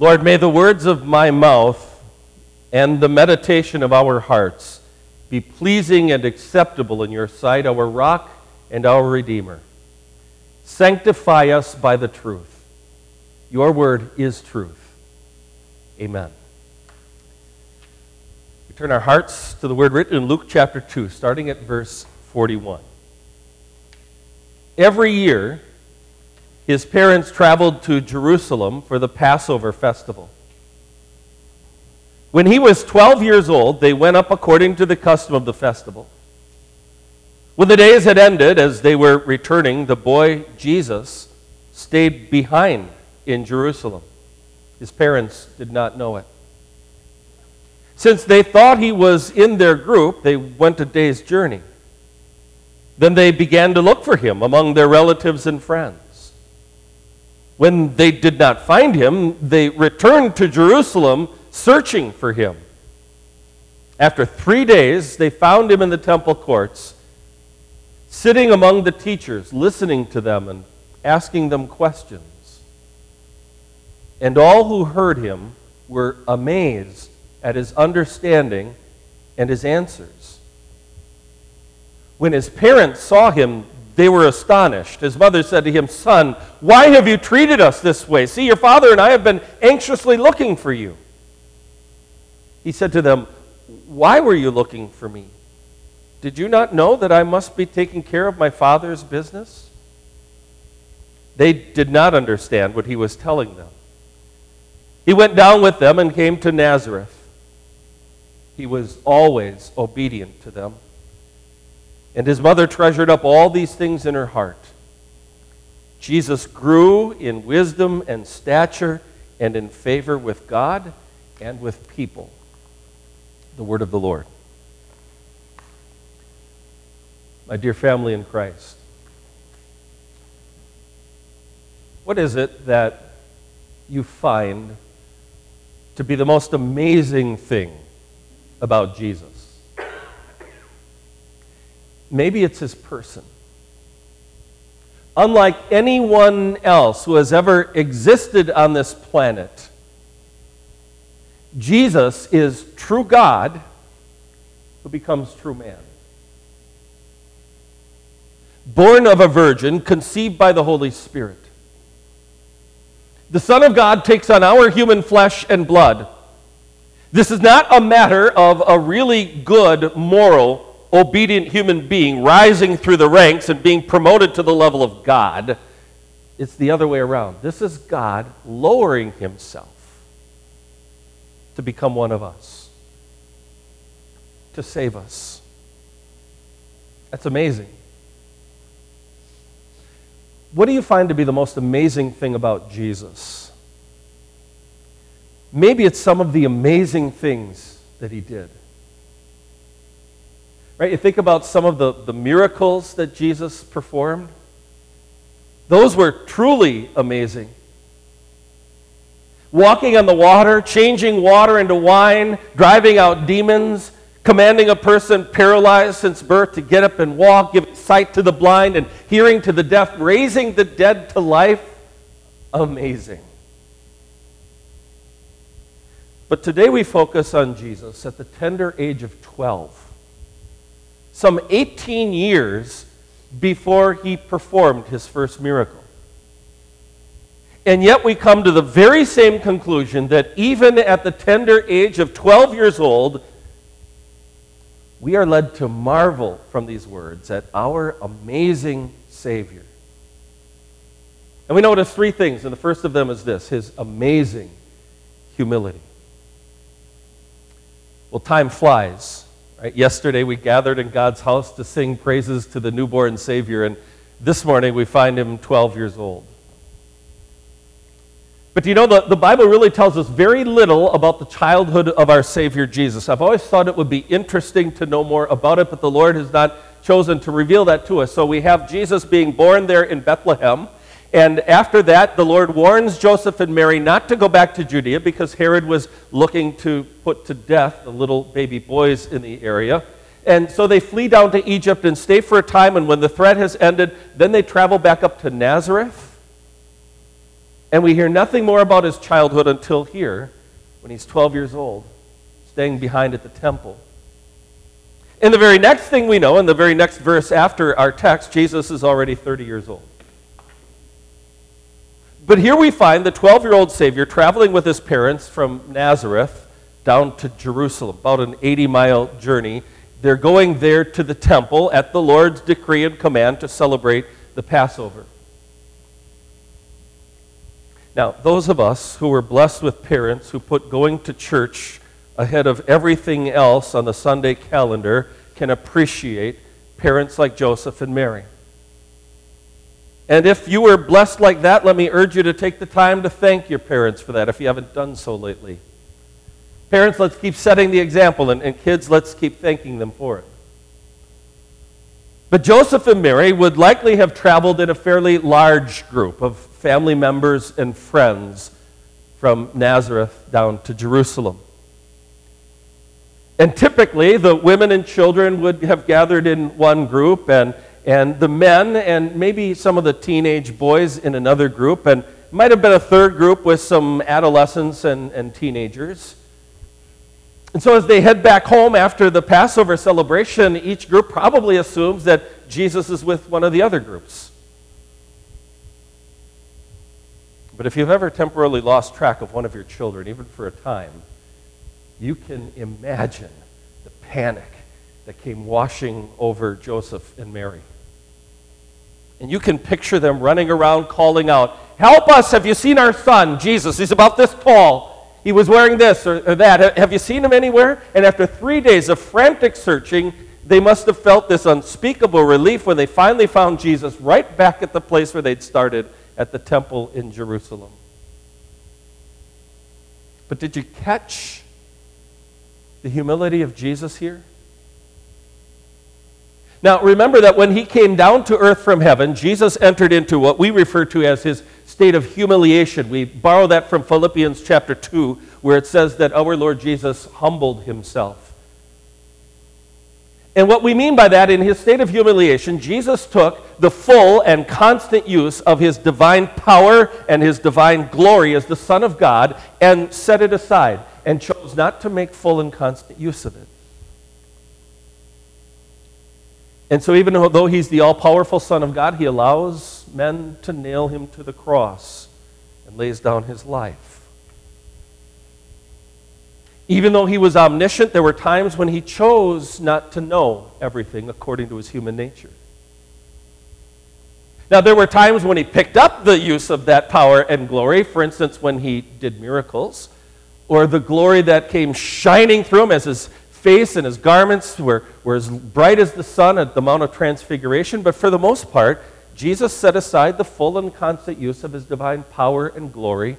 Lord, may the words of my mouth and the meditation of our hearts be pleasing and acceptable in your sight, our rock and our redeemer. Sanctify us by the truth. Your word is truth. Amen. We turn our hearts to the word written in Luke chapter 2, starting at verse 41. Every year, his parents traveled to Jerusalem for the Passover festival. When he was 12 years old, they went up according to the custom of the festival. When the days had ended, as they were returning, the boy Jesus stayed behind in Jerusalem. His parents did not know it. Since they thought he was in their group, they went a day's journey. Then they began to look for him among their relatives and friends. When they did not find him, they returned to Jerusalem searching for him. After three days, they found him in the temple courts, sitting among the teachers, listening to them and asking them questions. And all who heard him were amazed at his understanding and his answers. When his parents saw him, they were astonished. His mother said to him, Son, why have you treated us this way? See, your father and I have been anxiously looking for you. He said to them, Why were you looking for me? Did you not know that I must be taking care of my father's business? They did not understand what he was telling them. He went down with them and came to Nazareth. He was always obedient to them and his mother treasured up all these things in her heart. Jesus grew in wisdom and stature and in favor with God and with people. The word of the Lord. My dear family in Christ, what is it that you find to be the most amazing thing about Jesus? Maybe it's his person. Unlike anyone else who has ever existed on this planet, Jesus is true God who becomes true man. Born of a virgin, conceived by the Holy Spirit. The Son of God takes on our human flesh and blood. This is not a matter of a really good moral obedient human being rising through the ranks and being promoted to the level of God. It's the other way around. This is God lowering himself to become one of us, to save us. That's amazing. What do you find to be the most amazing thing about Jesus? Maybe it's some of the amazing things that he did. Right? You think about some of the, the miracles that Jesus performed. Those were truly amazing. Walking on the water, changing water into wine, driving out demons, commanding a person paralyzed since birth to get up and walk, giving sight to the blind and hearing to the deaf, raising the dead to life. Amazing. But today we focus on Jesus at the tender age of 12 some 18 years before he performed his first miracle. And yet we come to the very same conclusion that even at the tender age of 12 years old, we are led to marvel from these words at our amazing Savior. And we notice three things, and the first of them is this his amazing humility. Well, time flies. Right? Yesterday we gathered in God's house to sing praises to the newborn Savior, and this morning we find him 12 years old. But you know, the, the Bible really tells us very little about the childhood of our Savior Jesus. I've always thought it would be interesting to know more about it, but the Lord has not chosen to reveal that to us. So we have Jesus being born there in Bethlehem. And after that, the Lord warns Joseph and Mary not to go back to Judea because Herod was looking to put to death the little baby boys in the area. And so they flee down to Egypt and stay for a time. And when the threat has ended, then they travel back up to Nazareth. And we hear nothing more about his childhood until here, when he's 12 years old, staying behind at the temple. In the very next thing we know, in the very next verse after our text, Jesus is already 30 years old. But here we find the 12 year old Savior traveling with his parents from Nazareth down to Jerusalem, about an 80 mile journey. They're going there to the temple at the Lord's decree and command to celebrate the Passover. Now, those of us who were blessed with parents who put going to church ahead of everything else on the Sunday calendar can appreciate parents like Joseph and Mary. And if you were blessed like that, let me urge you to take the time to thank your parents for that if you haven't done so lately. Parents, let's keep setting the example, and, and kids, let's keep thanking them for it. But Joseph and Mary would likely have traveled in a fairly large group of family members and friends from Nazareth down to Jerusalem. And typically, the women and children would have gathered in one group, and, and the men and maybe some of the teenage boys in another group, and might have been a third group with some adolescents and, and teenagers. And so, as they head back home after the Passover celebration, each group probably assumes that Jesus is with one of the other groups. But if you've ever temporarily lost track of one of your children, even for a time, you can imagine the panic that came washing over Joseph and Mary. And you can picture them running around calling out, Help us! Have you seen our son, Jesus? He's about this tall. He was wearing this or, or that. Have you seen him anywhere? And after three days of frantic searching, they must have felt this unspeakable relief when they finally found Jesus right back at the place where they'd started at the temple in Jerusalem. But did you catch the humility of Jesus here? Now, remember that when he came down to earth from heaven, Jesus entered into what we refer to as his state of humiliation. We borrow that from Philippians chapter 2, where it says that our Lord Jesus humbled himself. And what we mean by that, in his state of humiliation, Jesus took the full and constant use of his divine power and his divine glory as the Son of God and set it aside and chose not to make full and constant use of it. And so, even though he's the all powerful Son of God, he allows men to nail him to the cross and lays down his life. Even though he was omniscient, there were times when he chose not to know everything according to his human nature. Now, there were times when he picked up the use of that power and glory, for instance, when he did miracles, or the glory that came shining through him as his face and his garments were, were as bright as the sun at the Mount of Transfiguration, but for the most part, Jesus set aside the full and constant use of his divine power and glory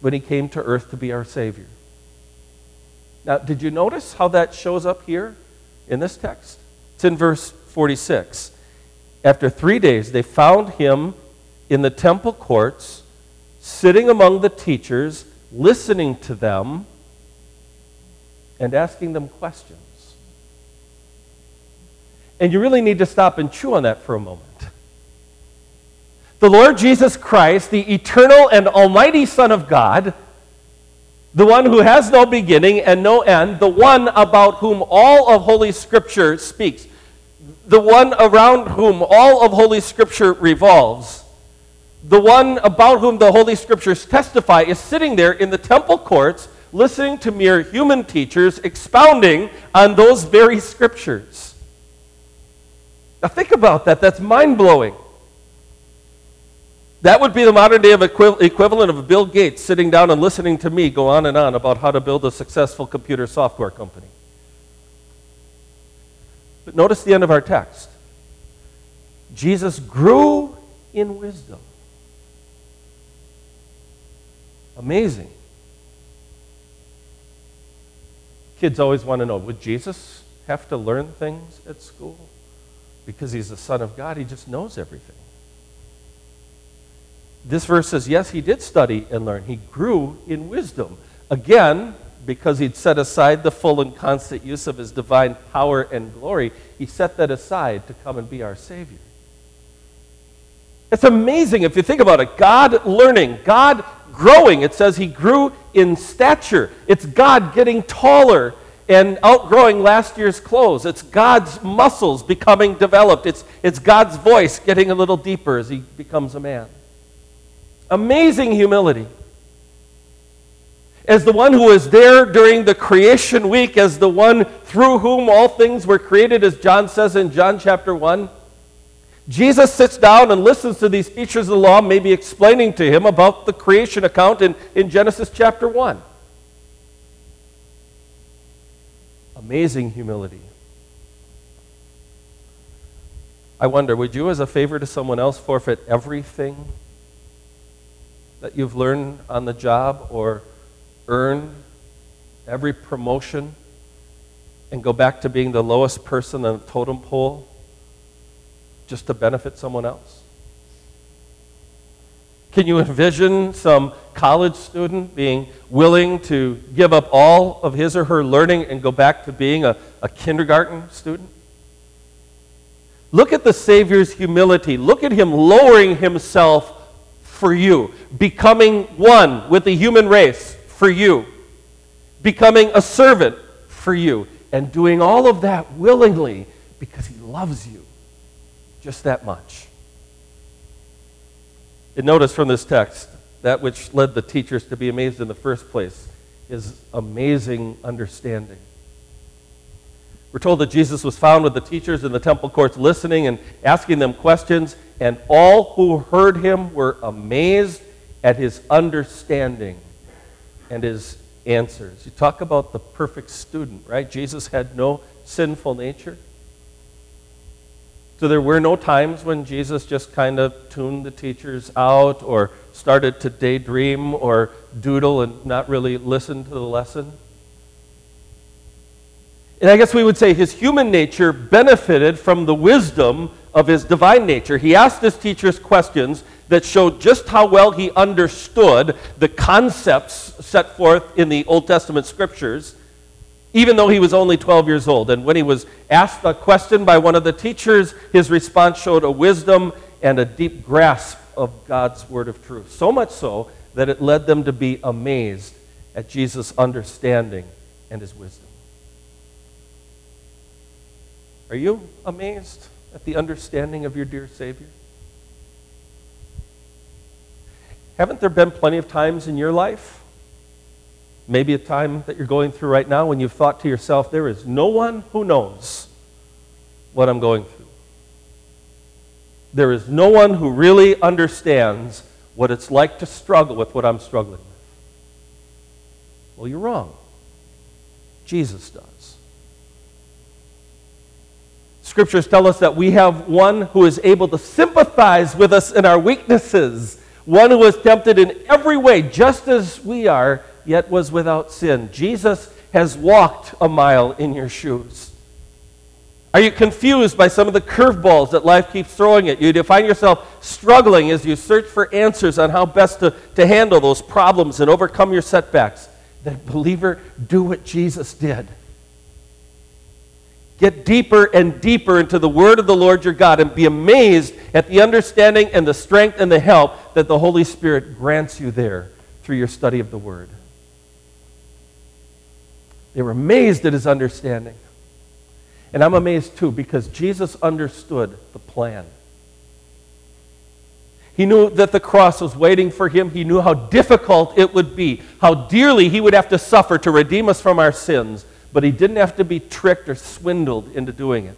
when he came to earth to be our Savior. Now, did you notice how that shows up here in this text? It's in verse 46. After three days, they found him in the temple courts, sitting among the teachers, listening to them and asking them questions. And you really need to stop and chew on that for a moment. The Lord Jesus Christ, the eternal and almighty Son of God, the one who has no beginning and no end, the one about whom all of Holy Scripture speaks, the one around whom all of Holy Scripture revolves, the one about whom the Holy Scriptures testify, is sitting there in the temple courts listening to mere human teachers expounding on those very scriptures. Now, think about that. That's mind blowing. That would be the modern day equivalent of Bill Gates sitting down and listening to me go on and on about how to build a successful computer software company. But notice the end of our text. Jesus grew in wisdom. Amazing. Kids always want to know would Jesus have to learn things at school? Because he's the Son of God, he just knows everything. This verse says, yes, he did study and learn. He grew in wisdom. Again, because he'd set aside the full and constant use of his divine power and glory, he set that aside to come and be our Savior. It's amazing if you think about it. God learning, God growing. It says he grew in stature. It's God getting taller and outgrowing last year's clothes. It's God's muscles becoming developed. It's, it's God's voice getting a little deeper as he becomes a man. Amazing humility. As the one who was there during the creation week, as the one through whom all things were created, as John says in John chapter 1, Jesus sits down and listens to these teachers of the law, maybe explaining to him about the creation account in, in Genesis chapter 1. Amazing humility. I wonder, would you, as a favor to someone else, forfeit everything that you've learned on the job or earn every promotion and go back to being the lowest person on the totem pole just to benefit someone else? Can you envision some college student being willing to give up all of his or her learning and go back to being a, a kindergarten student? Look at the Savior's humility. Look at him lowering himself for you, becoming one with the human race for you, becoming a servant for you, and doing all of that willingly because he loves you just that much. And notice from this text, that which led the teachers to be amazed in the first place is amazing understanding. We're told that Jesus was found with the teachers in the temple courts listening and asking them questions, and all who heard him were amazed at his understanding and his answers. You talk about the perfect student, right? Jesus had no sinful nature. So there were no times when Jesus just kind of tuned the teachers out or started to daydream or doodle and not really listen to the lesson. And I guess we would say his human nature benefited from the wisdom of his divine nature. He asked his teachers questions that showed just how well he understood the concepts set forth in the Old Testament scriptures even though he was only 12 years old. And when he was asked a question by one of the teachers, his response showed a wisdom and a deep grasp of God's word of truth. So much so that it led them to be amazed at Jesus' understanding and his wisdom. Are you amazed at the understanding of your dear Savior? Haven't there been plenty of times in your life maybe a time that you're going through right now when you've thought to yourself, there is no one who knows what I'm going through. There is no one who really understands what it's like to struggle with what I'm struggling with. Well, you're wrong. Jesus does. Scriptures tell us that we have one who is able to sympathize with us in our weaknesses, one who was tempted in every way, just as we are, yet was without sin. Jesus has walked a mile in your shoes. Are you confused by some of the curveballs that life keeps throwing at you? Do you find yourself struggling as you search for answers on how best to, to handle those problems and overcome your setbacks? Then, believer, do what Jesus did. Get deeper and deeper into the Word of the Lord your God and be amazed at the understanding and the strength and the help that the Holy Spirit grants you there through your study of the Word. They were amazed at his understanding. And I'm amazed too because Jesus understood the plan. He knew that the cross was waiting for him. He knew how difficult it would be, how dearly he would have to suffer to redeem us from our sins. But he didn't have to be tricked or swindled into doing it.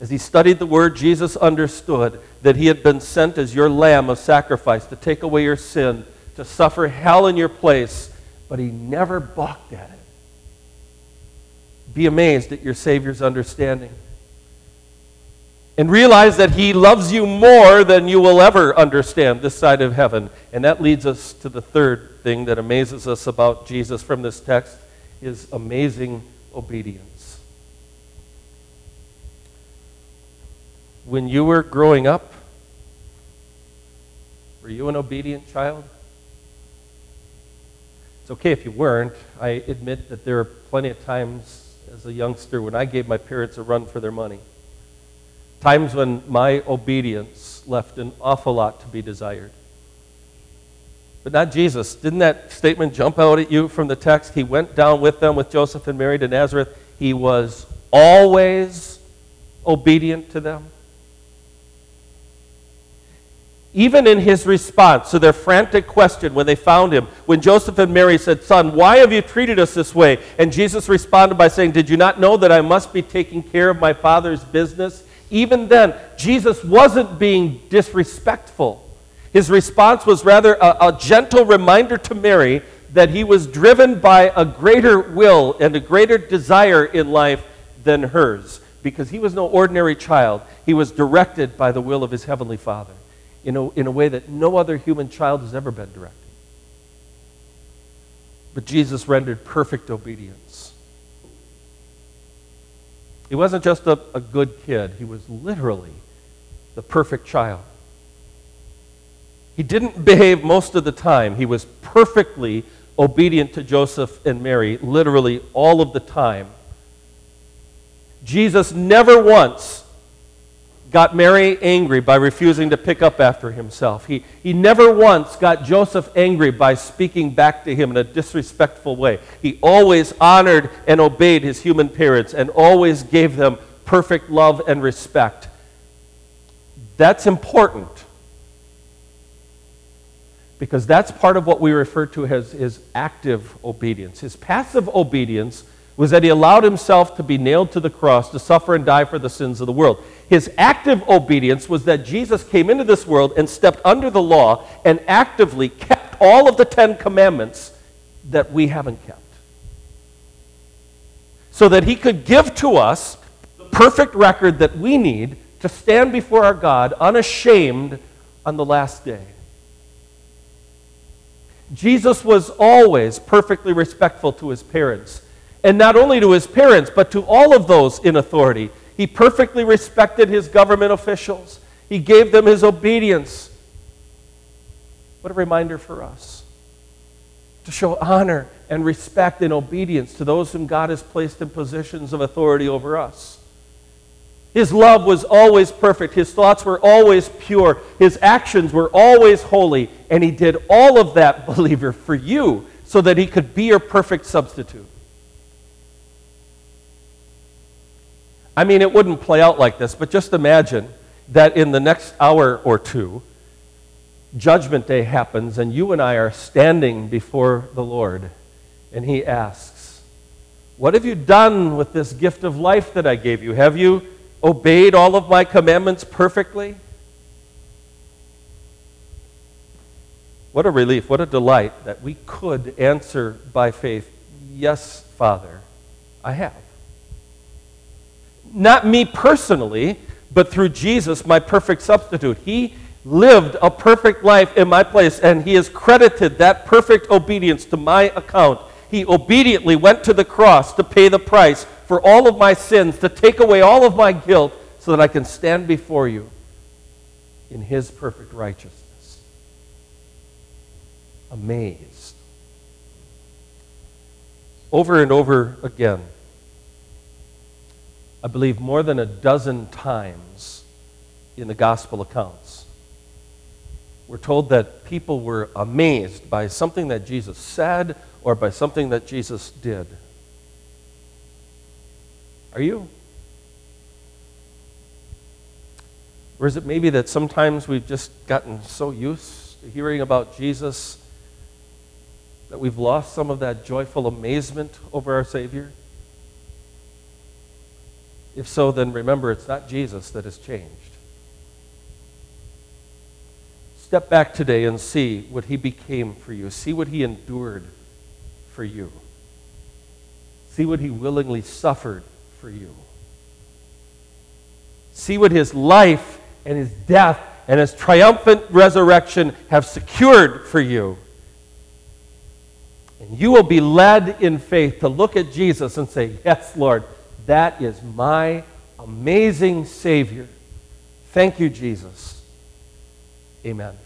As he studied the word, Jesus understood that he had been sent as your lamb of sacrifice to take away your sin, to suffer hell in your place, but he never balked at it. Be amazed at your Savior's understanding. And realize that he loves you more than you will ever understand this side of heaven. And that leads us to the third thing that amazes us about Jesus from this text is amazing obedience. When you were growing up, were you an obedient child? It's okay if you weren't. I admit that there are plenty of times as a youngster when I gave my parents a run for their money. Times when my obedience left an awful lot to be desired. But not Jesus. Didn't that statement jump out at you from the text? He went down with them, with Joseph and Mary to Nazareth. He was always obedient to them. Even in his response to their frantic question when they found him, when Joseph and Mary said, Son, why have you treated us this way? And Jesus responded by saying, Did you not know that I must be taking care of my Father's business? Even then, Jesus wasn't being disrespectful. His response was rather a, a, gentle reminder to Mary that he was driven by a greater will and a greater desire in life than hers, because he was no ordinary child. He was directed by the will of his heavenly Father in a, in a way that no other human child has ever been directed. But Jesus rendered perfect obedience. He wasn't just a, a good kid, he was literally the perfect child. He didn't behave most of the time. He was perfectly obedient to Joseph and Mary, literally all of the time. Jesus never once got Mary angry by refusing to pick up after himself. He, he never once got Joseph angry by speaking back to him in a disrespectful way. He always honored and obeyed his human parents and always gave them perfect love and respect. That's important because that's part of what we refer to as his active obedience. His passive obedience was that he allowed himself to be nailed to the cross to suffer and die for the sins of the world. His active obedience was that Jesus came into this world and stepped under the law and actively kept all of the Ten Commandments that we haven't kept. So that he could give to us the perfect record that we need to stand before our God unashamed on the last day. Jesus was always perfectly respectful to his parents. And not only to his parents, but to all of those in authority. He perfectly respected his government officials, he gave them his obedience. What a reminder for us to show honor and respect and obedience to those whom God has placed in positions of authority over us. His love was always perfect. His thoughts were always pure. His actions were always holy. And he did all of that, believer, for you so that he could be your perfect substitute. I mean, it wouldn't play out like this, but just imagine that in the next hour or two, Judgment Day happens and you and I are standing before the Lord. And he asks, What have you done with this gift of life that I gave you? Have you obeyed all of my commandments perfectly? What a relief, what a delight that we could answer by faith, Yes, Father, I have. Not me personally, but through Jesus, my perfect substitute. He lived a perfect life in my place, and He has credited that perfect obedience to my account. He obediently went to the cross to pay the price for all of my sins, to take away all of my guilt, so that I can stand before you in His perfect righteousness. Amazed. Over and over again, I believe more than a dozen times in the gospel accounts, we're told that people were amazed by something that Jesus said or by something that Jesus did. Are you? Or is it maybe that sometimes we've just gotten so used to hearing about Jesus that we've lost some of that joyful amazement over our Savior? If so, then remember it's not Jesus that has changed. Step back today and see what he became for you. See what he endured for you. See what he willingly suffered for you. See what his life and his death and his triumphant resurrection have secured for you. And you will be led in faith to look at Jesus and say, Yes, Lord, that is my amazing Savior. Thank you, Jesus. Amen.